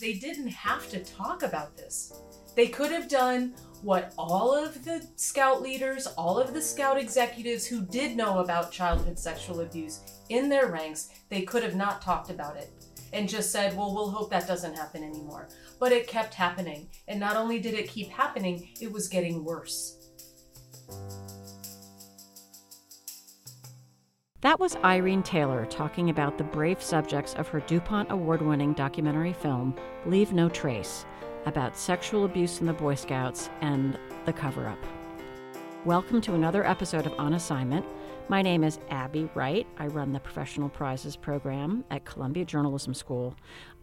They didn't have to talk about this. They could have done what all of the scout leaders, all of the scout executives who did know about childhood sexual abuse in their ranks, they could have not talked about it and just said, well, we'll hope that doesn't happen anymore. But it kept happening. And not only did it keep happening, it was getting worse. That was Irene Taylor talking about the brave subjects of her DuPont award winning documentary film, Leave No Trace, about sexual abuse in the Boy Scouts and the cover up. Welcome to another episode of On Assignment. My name is Abby Wright. I run the Professional Prizes program at Columbia Journalism School.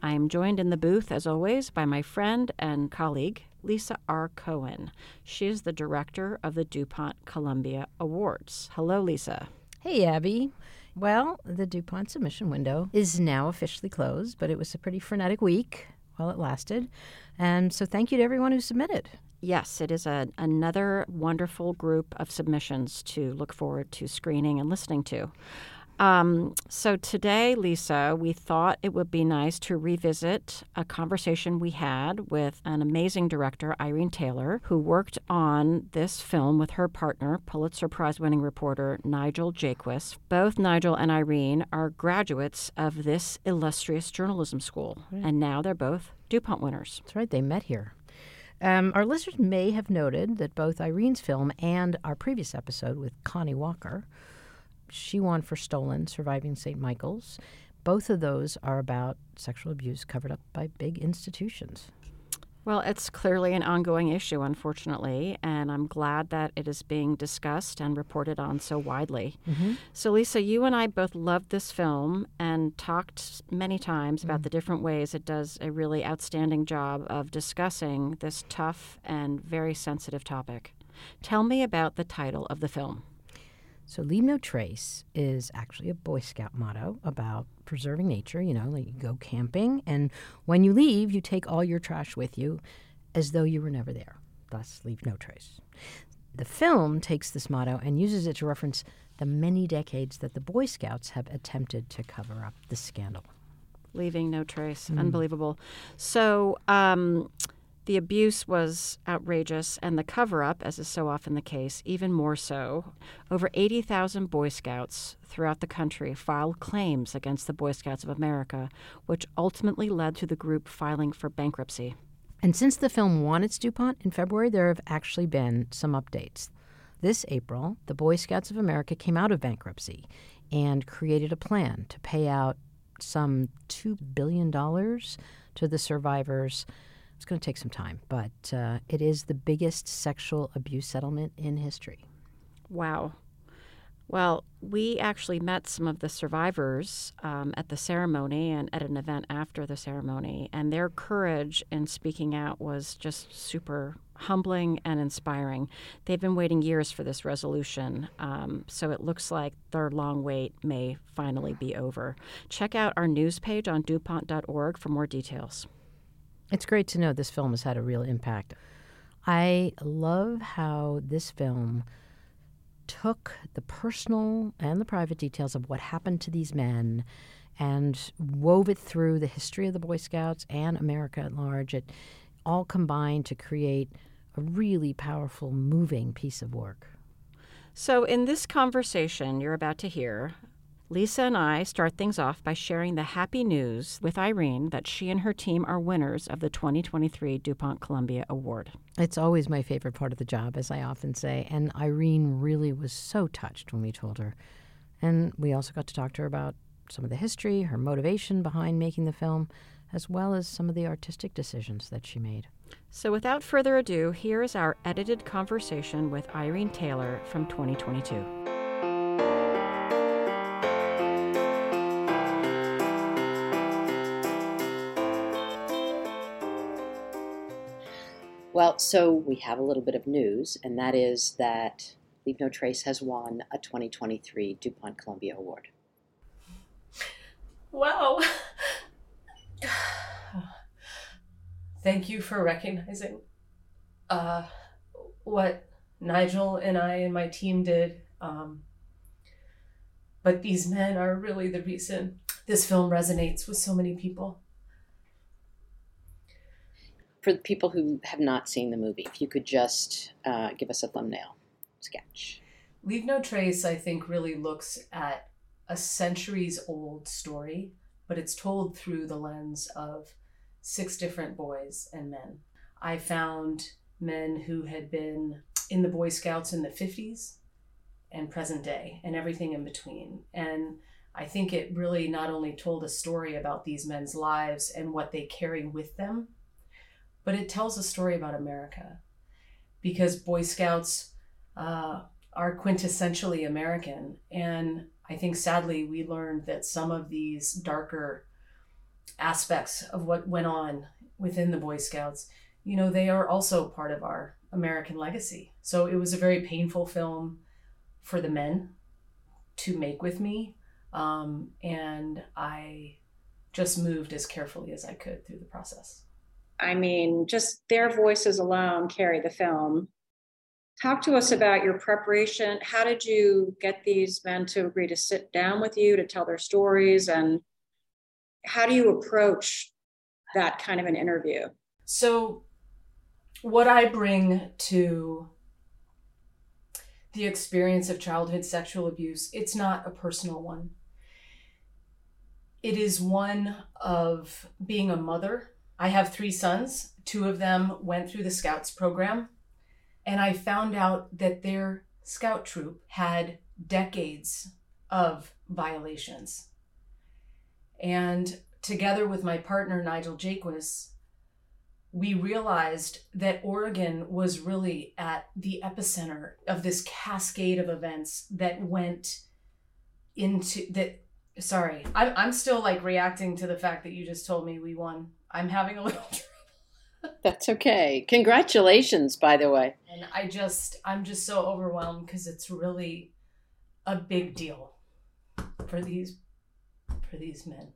I am joined in the booth, as always, by my friend and colleague, Lisa R. Cohen. She is the director of the DuPont Columbia Awards. Hello, Lisa. Hey, Abby. Well, the DuPont submission window is now officially closed, but it was a pretty frenetic week while it lasted. And so thank you to everyone who submitted. Yes, it is a, another wonderful group of submissions to look forward to screening and listening to. Um, so today, Lisa, we thought it would be nice to revisit a conversation we had with an amazing director, Irene Taylor, who worked on this film with her partner, Pulitzer Prize winning reporter Nigel Jaquiss. Both Nigel and Irene are graduates of this illustrious journalism school, right. and now they're both DuPont winners. That's right, they met here. Um, our listeners may have noted that both Irene's film and our previous episode with Connie Walker she won for Stolen, Surviving St. Michael's. Both of those are about sexual abuse covered up by big institutions. Well, it's clearly an ongoing issue, unfortunately, and I'm glad that it is being discussed and reported on so widely. Mm-hmm. So, Lisa, you and I both loved this film and talked many times about mm-hmm. the different ways it does a really outstanding job of discussing this tough and very sensitive topic. Tell me about the title of the film. So, leave no trace is actually a Boy Scout motto about preserving nature. You know, like you go camping, and when you leave, you take all your trash with you as though you were never there. Thus, leave no trace. The film takes this motto and uses it to reference the many decades that the Boy Scouts have attempted to cover up the scandal. Leaving no trace. Mm. Unbelievable. So, um, the abuse was outrageous, and the cover up, as is so often the case, even more so. Over 80,000 Boy Scouts throughout the country filed claims against the Boy Scouts of America, which ultimately led to the group filing for bankruptcy. And since the film won its DuPont in February, there have actually been some updates. This April, the Boy Scouts of America came out of bankruptcy and created a plan to pay out some $2 billion to the survivors it's going to take some time, but uh, it is the biggest sexual abuse settlement in history. Wow. Well, we actually met some of the survivors um, at the ceremony and at an event after the ceremony, and their courage in speaking out was just super humbling and inspiring. They've been waiting years for this resolution, um, so it looks like their long wait may finally be over. Check out our news page on DuPont.org for more details. It's great to know this film has had a real impact. I love how this film took the personal and the private details of what happened to these men and wove it through the history of the Boy Scouts and America at large. It all combined to create a really powerful, moving piece of work. So, in this conversation you're about to hear, Lisa and I start things off by sharing the happy news with Irene that she and her team are winners of the 2023 DuPont Columbia Award. It's always my favorite part of the job, as I often say, and Irene really was so touched when we told her. And we also got to talk to her about some of the history, her motivation behind making the film, as well as some of the artistic decisions that she made. So, without further ado, here is our edited conversation with Irene Taylor from 2022. Well, so we have a little bit of news, and that is that Leave No Trace has won a 2023 DuPont Columbia Award. Wow. Thank you for recognizing uh, what Nigel and I and my team did. Um, but these men are really the reason this film resonates with so many people. For the people who have not seen the movie, if you could just uh, give us a thumbnail sketch. Leave No Trace, I think, really looks at a centuries old story, but it's told through the lens of six different boys and men. I found men who had been in the Boy Scouts in the 50s and present day and everything in between. And I think it really not only told a story about these men's lives and what they carry with them, but it tells a story about America. Because Boy Scouts uh, are quintessentially American. And I think sadly, we learned that some of these darker aspects of what went on within the Boy Scouts, you know, they are also part of our American legacy. So it was a very painful film for the men to make with me um, and I just moved as carefully as I could through the process. I mean, just their voices alone carry the film. Talk to us about your preparation. How did you get these men to agree to sit down with you to tell their stories? And how do you approach that kind of an interview? So, what I bring to the experience of childhood sexual abuse, it's not a personal one it is one of being a mother. I have three sons. Two of them went through the Scouts program. And I found out that their Scout troop had decades of violations. And together with my partner, Nigel Jaquiss, we realized that Oregon was really at the epicenter of this cascade of events that went into that Sorry, I'm I'm still like reacting to the fact that you just told me we won. I'm having a little trouble. That's okay. Congratulations, by the way. And I just I'm just so overwhelmed because it's really a big deal for these for these men.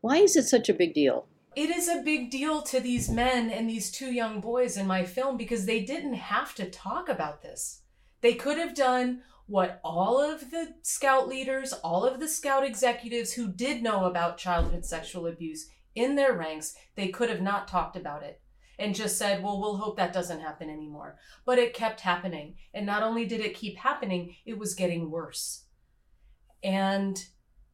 Why is it such a big deal? It is a big deal to these men and these two young boys in my film because they didn't have to talk about this. They could have done what all of the scout leaders, all of the scout executives who did know about childhood sexual abuse in their ranks, they could have not talked about it and just said, well, we'll hope that doesn't happen anymore. But it kept happening. And not only did it keep happening, it was getting worse. And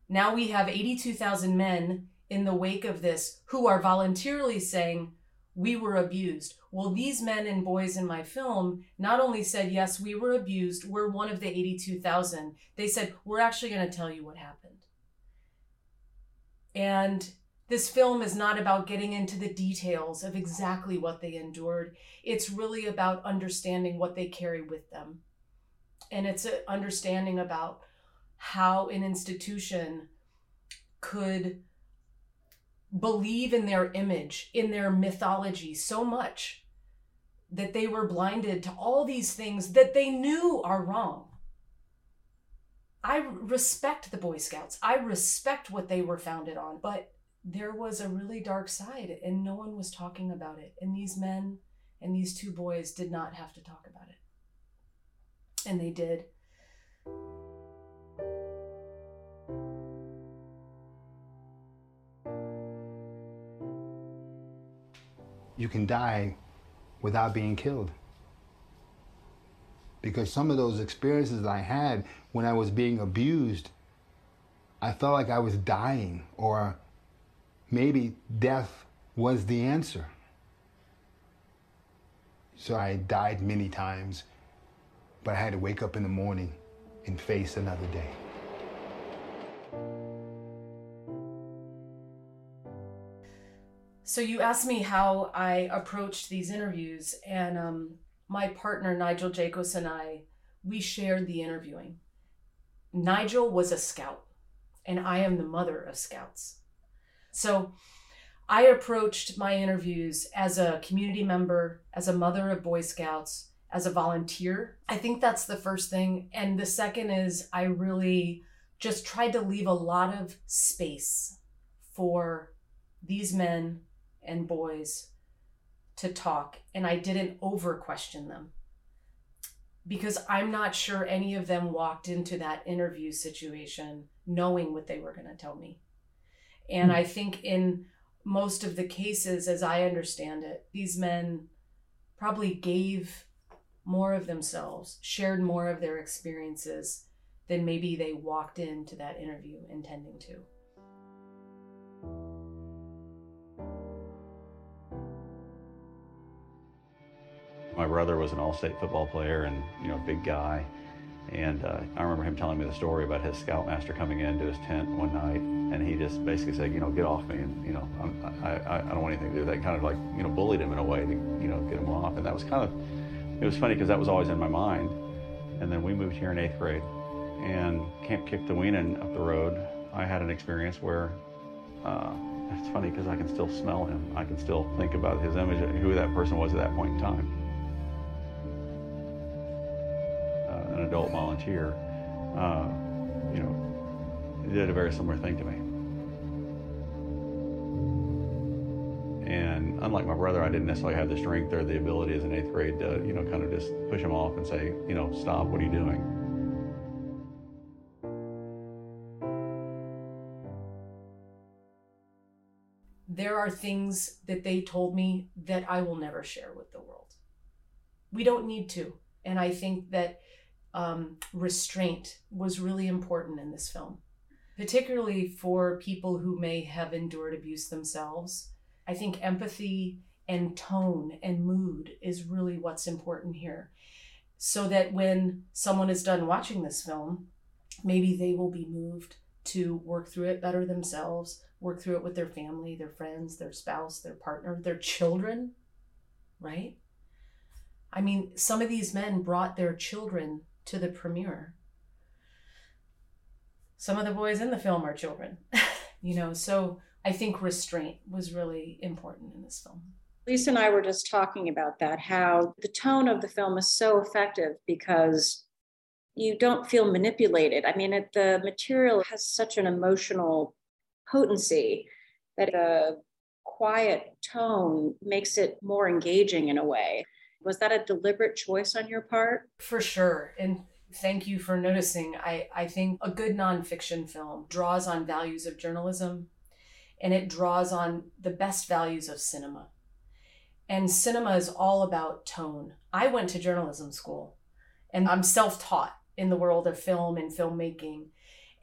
now we have 82,000 men in the wake of this who are voluntarily saying, we were abused. Well, these men and boys in my film not only said, yes, we were abused, we're one of the 82,000, they said, we're actually going to tell you what happened. And this film is not about getting into the details of exactly what they endured. It's really about understanding what they carry with them. And it's an understanding about how an institution could believe in their image, in their mythology so much that they were blinded to all these things that they knew are wrong. I respect the Boy Scouts. I respect what they were founded on, but there was a really dark side and no one was talking about it. And these men and these two boys did not have to talk about it. And they did. you can die without being killed. Because some of those experiences I had when I was being abused, I felt like I was dying, or maybe death was the answer. So I died many times, but I had to wake up in the morning and face another day. So you asked me how I approached these interviews, and um, my partner Nigel Jaquiss and I, we shared the interviewing. Nigel was a scout, and I am the mother of scouts. So I approached my interviews as a community member, as a mother of Boy Scouts, as a volunteer. I think that's the first thing. And the second is I really just tried to leave a lot of space for these men and boys to talk and I didn't over question them because I'm not sure any of them walked into that interview situation knowing what they were going to tell me. And mm. I think in most of the cases, as I understand it, these men probably gave more of themselves, shared more of their experiences than maybe they walked into that interview intending to. My brother was an all-state football player and, you know, big guy. And uh, I remember him telling me the story about his scoutmaster coming into his tent one night, and he just basically said, you know, get off me, and you know, I'm, I, I, don't want anything to do with that. Kind of like, you know, bullied him in a way to, you know, get him off. And that was kind of, it was funny because that was always in my mind. And then we moved here in eighth grade, and Camp Kick the Weenin up the road. I had an experience where uh, it's funny because I can still smell him. I can still think about his image, who that person was at that point in time. An adult volunteer, uh, you know, did a very similar thing to me. And unlike my brother, I didn't necessarily have the strength or the ability as an eighth grade to, you know, kind of just push him off and say, you know, stop, what are you doing? There are things that they told me that I will never share with the world. We don't need to. And I think that um, restraint was really important in this film, particularly for people who may have endured abuse themselves. I think empathy and tone and mood is really what's important here. So that when someone is done watching this film, maybe they will be moved to work through it better themselves, work through it with their family, their friends, their spouse, their partner, their children, right? I mean, some of these men brought their children to the premiere. Some of the boys in the film are children, you know, so I think restraint was really important in this film. Lisa and I were just talking about that, how the tone of the film is so effective because you don't feel manipulated. I mean, it, the material has such an emotional potency that the quiet tone makes it more engaging in a way. Was that a deliberate choice on your part? For sure. And thank you for noticing. I, I think a good nonfiction film draws on values of journalism and it draws on the best values of cinema. And cinema is all about tone. I went to journalism school and I'm self taught in the world of film and filmmaking.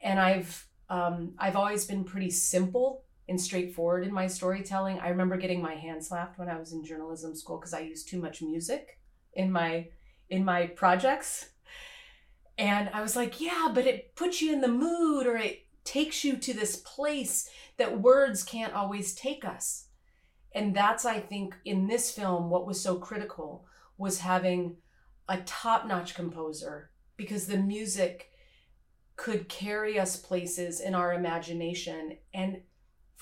And I've um, I've always been pretty simple and straightforward in my storytelling. I remember getting my hand slapped when I was in journalism school because I used too much music in my in my projects. And I was like, yeah, but it puts you in the mood or it takes you to this place that words can't always take us. And that's I think in this film what was so critical was having a top-notch composer because the music could carry us places in our imagination and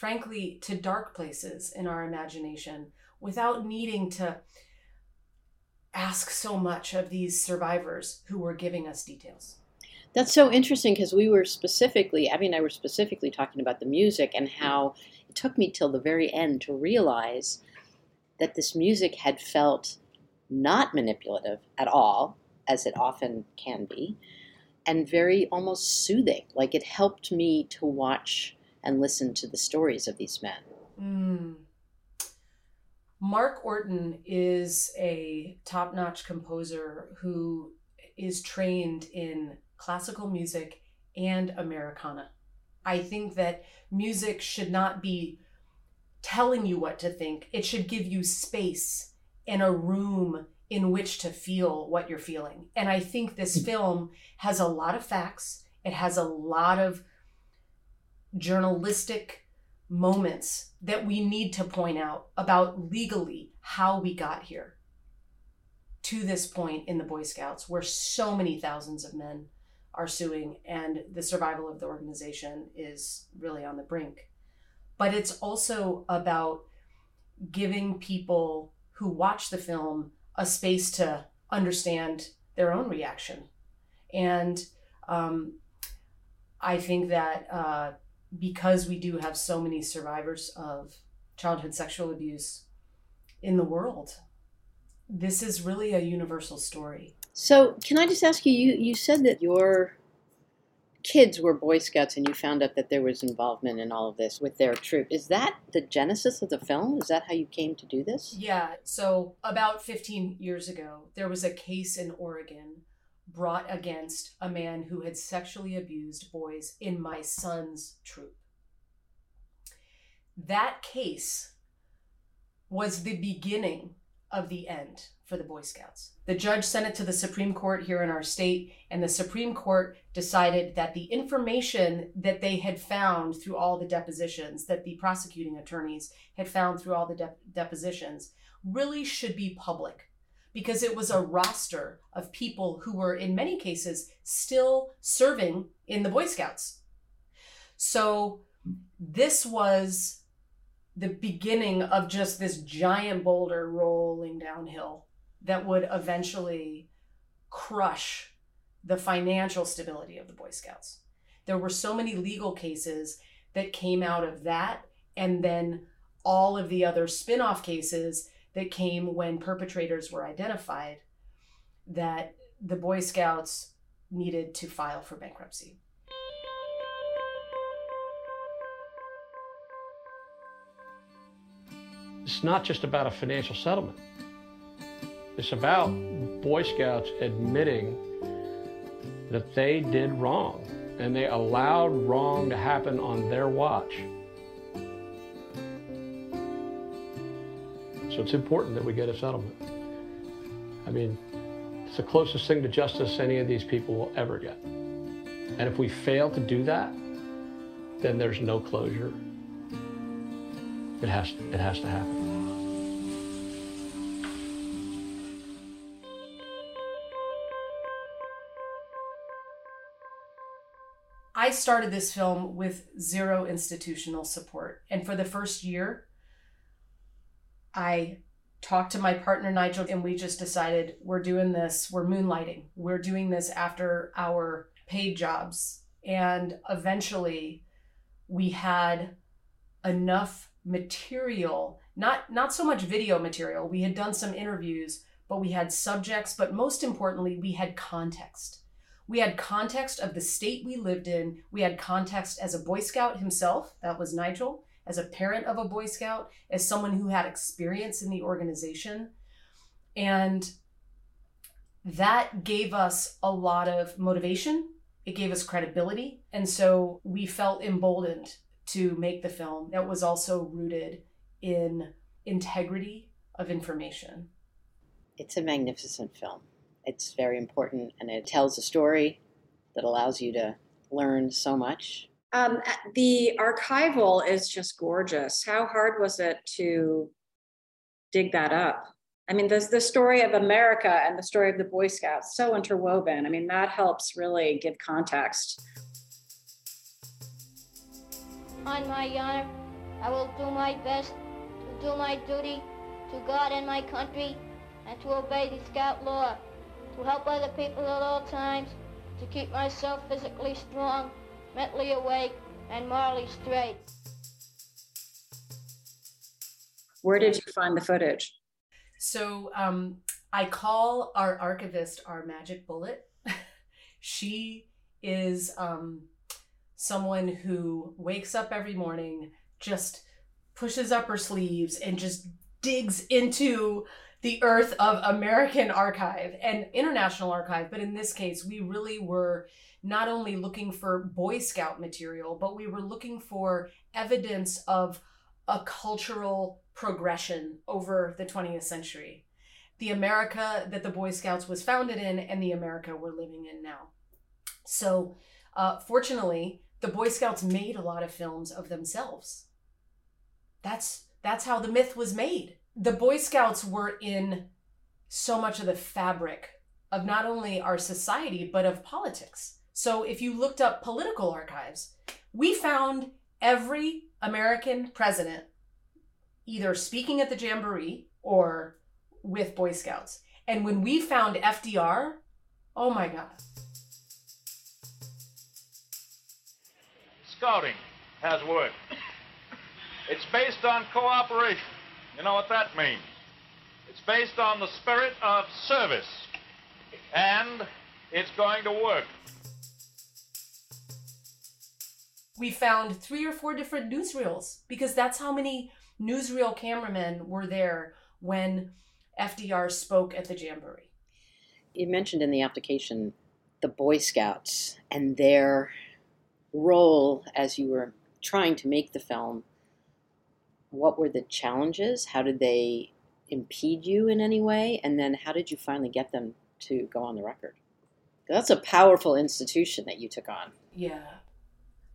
frankly, to dark places in our imagination without needing to ask so much of these survivors who were giving us details. That's so interesting because we were specifically, Abby and I were specifically talking about the music and how it took me till the very end to realize that this music had felt not manipulative at all, as it often can be, and very almost soothing. Like it helped me to watch and listen to the stories of these men. Mm. Mark Orton is a top notch composer who is trained in classical music and Americana. I think that music should not be telling you what to think, it should give you space and a room in which to feel what you're feeling. And I think this film has a lot of facts, it has a lot of journalistic moments that we need to point out about legally how we got here to this point in the Boy Scouts where so many thousands of men are suing and the survival of the organization is really on the brink. But it's also about giving people who watch the film a space to understand their own reaction. And um, I think that uh, because we do have so many survivors of childhood sexual abuse in the world, this is really a universal story. So, can I just ask you? You you said that your kids were Boy Scouts and you found out that there was involvement in all of this with their troop. Is that the genesis of the film? Is that how you came to do this? Yeah. So, about 15 years ago, there was a case in Oregon brought against a man who had sexually abused boys in my son's troop. That case was the beginning of the end for the Boy Scouts. The judge sent it to the Supreme Court here in our state, and the Supreme Court decided that the information that they had found through all the depositions, that the prosecuting attorneys had found through all the de- depositions, really should be public because it was a roster of people who were, in many cases, still serving in the Boy Scouts. So this was the beginning of just this giant boulder rolling downhill that would eventually crush the financial stability of the Boy Scouts. There were so many legal cases that came out of that, and then all of the other spin off cases that came when perpetrators were identified that the Boy Scouts needed to file for bankruptcy. It's not just about a financial settlement. It's about Boy Scouts admitting that they did wrong and they allowed wrong to happen on their watch. So it's important that we get a settlement. I mean, it's the closest thing to justice any of these people will ever get. And if we fail to do that, then there's no closure. It has, it has to happen. I started this film with zero institutional support. And for the first year, I talked to my partner Nigel and we just decided we're doing this, we're moonlighting. We're doing this after our paid jobs. And eventually we had enough material, not not so much video material. We had done some interviews, but we had subjects, but most importantly, we had context. We had context of the state we lived in. We had context as a Boy Scout himself, that was Nigel as a parent of a Boy Scout, as someone who had experience in the organization. And that gave us a lot of motivation. It gave us credibility. And so we felt emboldened to make the film that was also rooted in integrity of information. It's a magnificent film. It's very important and it tells a story that allows you to learn so much um, the archival is just gorgeous. How hard was it to dig that up? I mean, there's the story of America and the story of the Boy Scouts so interwoven. I mean, that helps really give context. On my honor, I will do my best to do my duty to God and my country and to obey the Scout law, to help other people at all times, to keep myself physically strong mentally awake, and morally straight. Where did you find the footage? So um, I call our archivist our magic bullet. she is um, someone who wakes up every morning, just pushes up her sleeves, and just digs into the earth of American archive and international archive. But in this case, we really were not only looking for Boy Scout material, but we were looking for evidence of a cultural progression over the 20th century. The America that the Boy Scouts was founded in and the America we're living in now. So, uh, fortunately, the Boy Scouts made a lot of films of themselves. That's that's how the myth was made. The Boy Scouts were in so much of the fabric of not only our society but of politics. So if you looked up political archives, we found every American president either speaking at the Jamboree or with Boy Scouts. And when we found FDR, oh my God. Scouting has worked. It's based on cooperation. You know what that means? It's based on the spirit of service. And it's going to work. We found three or four different newsreels because that's how many newsreel cameramen were there when FDR spoke at the Jamboree. You mentioned in the application the Boy Scouts and their role as you were trying to make the film. What were the challenges? How did they impede you in any way? And then how did you finally get them to go on the record? That's a powerful institution that you took on. Yeah.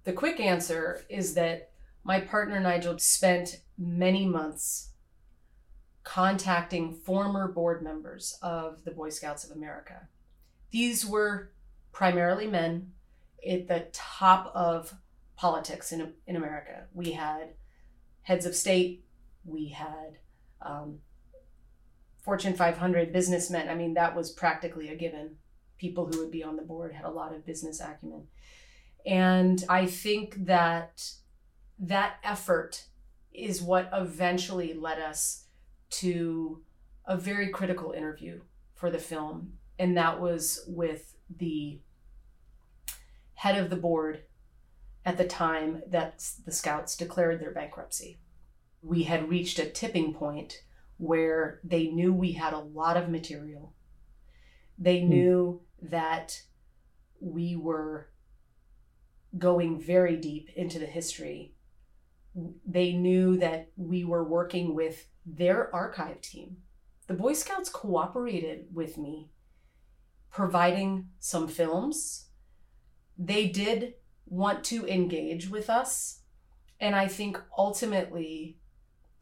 The quick answer is that my partner Nigel spent many months contacting former board members of the Boy Scouts of America. These were primarily men at the top of politics in, in America. We had heads of state, we had um, Fortune 500 businessmen. I mean, that was practically a given. People who would be on the board had a lot of business acumen. And I think that that effort is what eventually led us to a very critical interview for the film. And that was with the head of the board at the time that the Scouts declared their bankruptcy. We had reached a tipping point where they knew we had a lot of material. They mm. knew that we were going very deep into the history. They knew that we were working with their archive team. The Boy Scouts cooperated with me, providing some films. They did want to engage with us. And I think ultimately,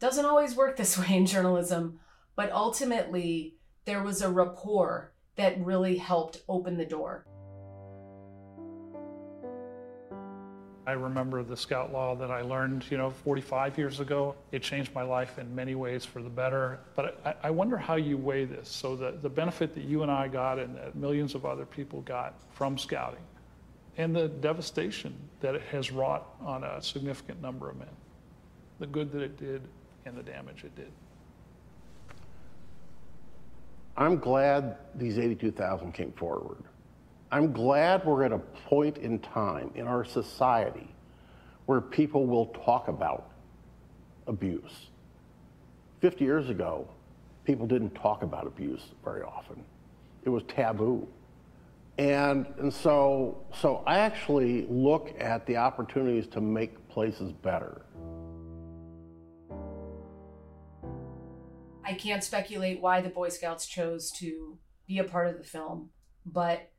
doesn't always work this way in journalism, but ultimately, there was a rapport that really helped open the door. I remember the scout law that I learned, you know, 45 years ago. It changed my life in many ways for the better. But I, I wonder how you weigh this. So the, the benefit that you and I got and that millions of other people got from scouting and the devastation that it has wrought on a significant number of men, the good that it did and the damage it did. I'm glad these 82,000 came forward. I'm glad we're at a point in time in our society where people will talk about abuse. 50 years ago, people didn't talk about abuse very often. It was taboo. And, and so, so I actually look at the opportunities to make places better. I can't speculate why the Boy Scouts chose to be a part of the film, but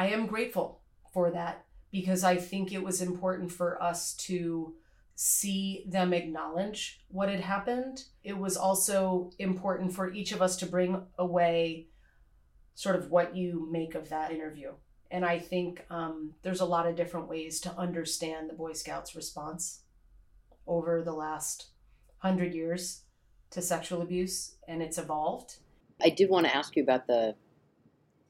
I am grateful for that because I think it was important for us to see them acknowledge what had happened. It was also important for each of us to bring away sort of what you make of that interview. And I think um, there's a lot of different ways to understand the Boy Scouts' response over the last hundred years to sexual abuse, and it's evolved. I did want to ask you about the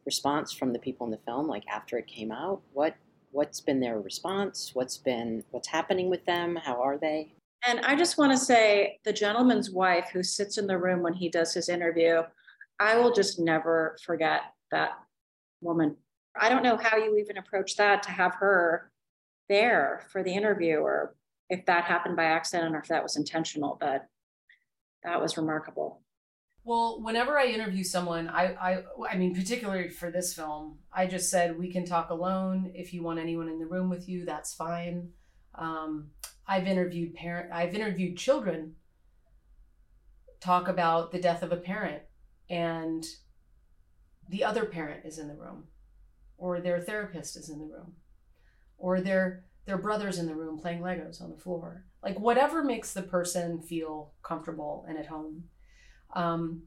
response from the people in the film, like after it came out. What what's been their response? What's been what's happening with them? How are they? And I just want to say the gentleman's wife who sits in the room when he does his interview, I will just never forget that woman. I don't know how you even approach that to have her there for the interview or if that happened by accident or if that was intentional, but that was remarkable. Well, whenever I interview someone, I, I, I mean, particularly for this film, I just said we can talk alone. If you want anyone in the room with you, that's fine. Um, I've interviewed parent, I've interviewed children talk about the death of a parent and the other parent is in the room or their therapist is in the room or their their brother's in the room playing legos on the floor like whatever makes the person feel comfortable and at home um,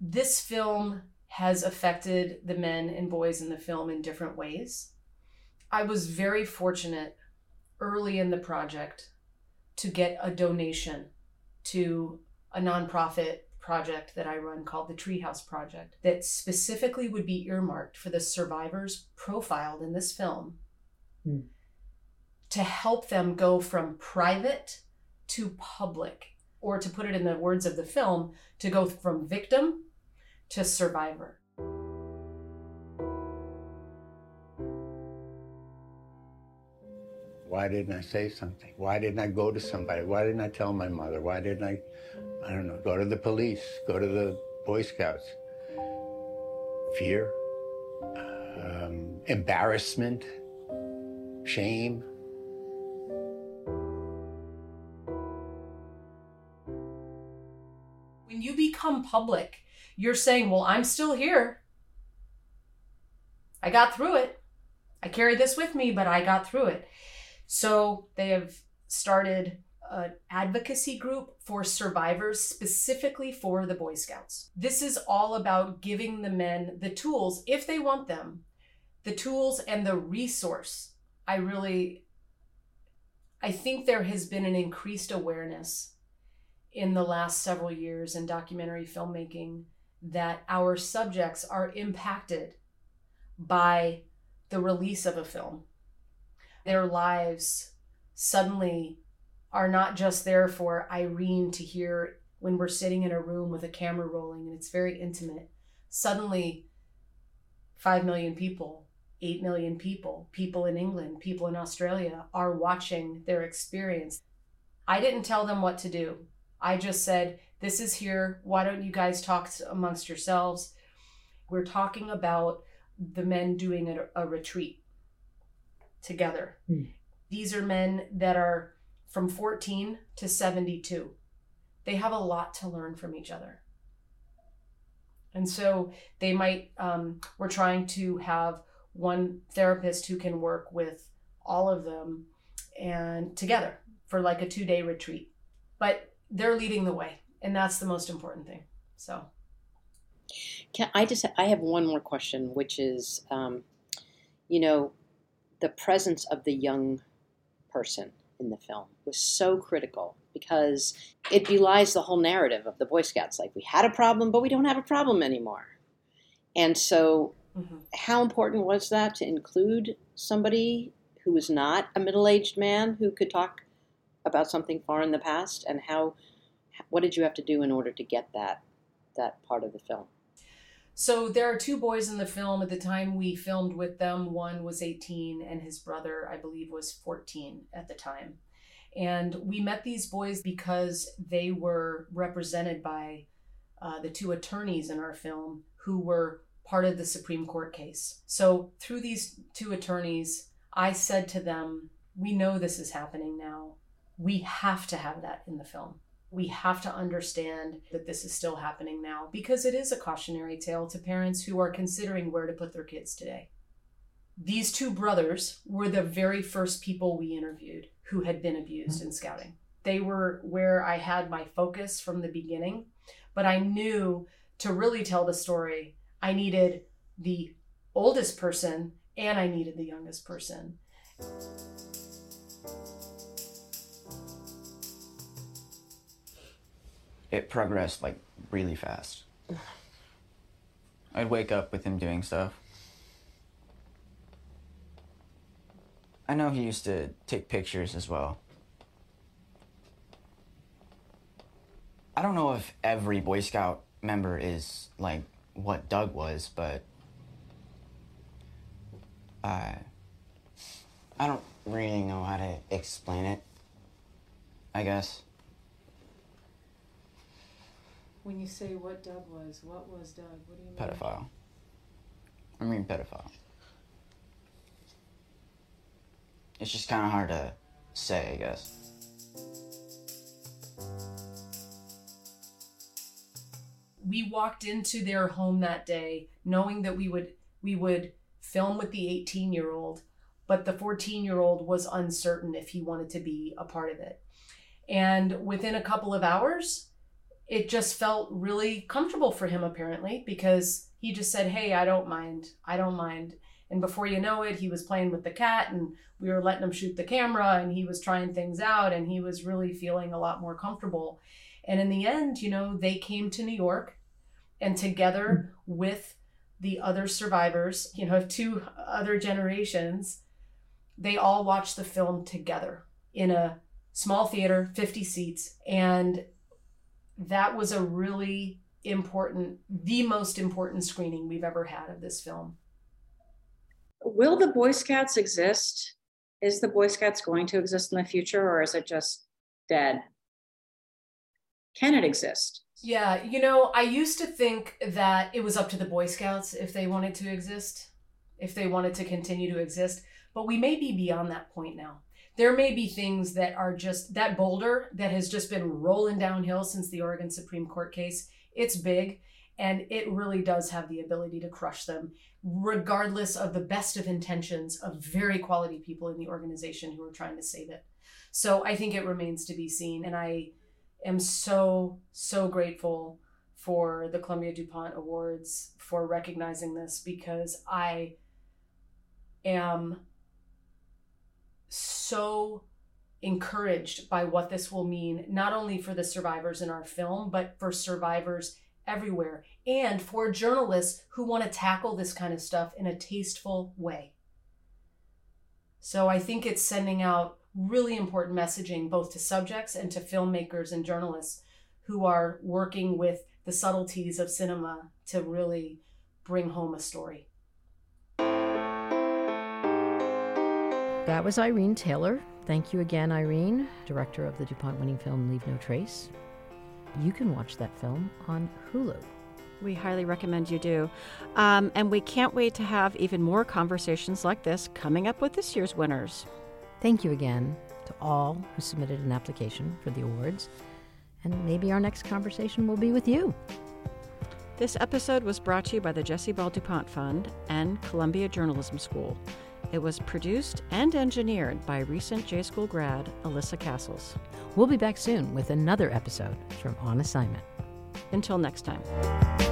this film has affected the men and boys in the film in different ways i was very fortunate early in the project to get a donation to a nonprofit project that I run called the Treehouse Project that specifically would be earmarked for the survivors profiled in this film mm. to help them go from private to public, or to put it in the words of the film, to go from victim to survivor. Why didn't I say something? Why didn't I go to somebody? Why didn't I tell my mother? Why didn't I, I don't know, go to the police, go to the Boy Scouts? Fear, um, embarrassment, shame. Become public, you're saying, Well, I'm still here. I got through it. I carry this with me, but I got through it. So they have started an advocacy group for survivors specifically for the Boy Scouts. This is all about giving the men the tools, if they want them, the tools and the resource. I really, I think there has been an increased awareness in the last several years in documentary filmmaking that our subjects are impacted by the release of a film. Their lives suddenly are not just there for Irene to hear when we're sitting in a room with a camera rolling and it's very intimate. Suddenly, 5 million people, 8 million people, people in England, people in Australia are watching their experience. I didn't tell them what to do. I just said, This is here. Why don't you guys talk amongst yourselves? We're talking about the men doing a, a retreat together. Mm. These are men that are from 14 to 72. They have a lot to learn from each other. And so they might, um, we're trying to have one therapist who can work with all of them and together for like a two day retreat. But they're leading the way, and that's the most important thing. So. Can I just? I have one more question, which is, um, you know, the presence of the young person in the film was so critical because it belies the whole narrative of the Boy Scouts. Like we had a problem, but we don't have a problem anymore. And so, mm-hmm. how important was that to include somebody who was not a middle-aged man who could talk about something far in the past? And how, what did you have to do in order to get that that part of the film? So there are two boys in the film. At the time we filmed with them, one was 18 and his brother, I believe, was 14 at the time. And we met these boys because they were represented by uh, the two attorneys in our film who were part of the Supreme Court case. So through these two attorneys, I said to them, We know this is happening now. We have to have that in the film we have to understand that this is still happening now because it is a cautionary tale to parents who are considering where to put their kids today. These two brothers were the very first people we interviewed who had been abused in scouting. They were where I had my focus from the beginning, but I knew to really tell the story, I needed the oldest person and I needed the youngest person. It progressed like really fast. I'd wake up with him doing stuff. I know he used to take pictures as well. I don't know if every Boy Scout member is like what Doug was, but uh, I don't really know how to explain it, I guess. When you say what Doug was, what was Doug? What do you mean? Pedophile. I mean pedophile. It's just kind of hard to say, I guess. We walked into their home that day knowing that we would we would film with the 18 year old, but the 14 year old was uncertain if he wanted to be a part of it. And within a couple of hours, it just felt really comfortable for him apparently because he just said hey i don't mind. I don't mind. And before you know it he was playing with the cat and we were letting him shoot the camera and he was trying things out and he was really feeling a lot more comfortable. And in the end you know they came to new york and together mm-hmm. with the other survivors you know of two other generations they all watched the film together in a small theater 50 seats and that was a really important, the most important screening we've ever had of this film. Will the Boy Scouts exist is the Boy Scouts going to exist in the future or is it just dead? Can it exist? Yeah, you know, I used to think that it was up to the Boy Scouts if they wanted to exist, if they wanted to continue to exist, but we may be beyond that point now. There may be things that are just that boulder that has just been rolling downhill since the Oregon Supreme Court case. It's big and it really does have the ability to crush them, regardless of the best of intentions of very quality people in the organization who are trying to save it. So I think it remains to be seen. And I am so, so grateful for the Columbia DuPont Awards for recognizing this because I am so encouraged by what this will mean, not only for the survivors in our film, but for survivors everywhere and for journalists who want to tackle this kind of stuff in a tasteful way. So I think it's sending out really important messaging both to subjects and to filmmakers and journalists who are working with the subtleties of cinema to really bring home a story. That was Irene Taylor. Thank you again, Irene, director of the DuPont winning film Leave No Trace. You can watch that film on Hulu. We highly recommend you do. Um, and we can't wait to have even more conversations like this coming up with this year's winners. Thank you again to all who submitted an application for the awards. And maybe our next conversation will be with you. This episode was brought to you by the Jessie Ball DuPont Fund and Columbia Journalism School. It was produced and engineered by recent J School grad Alyssa Castles. We'll be back soon with another episode from On Assignment. Until next time.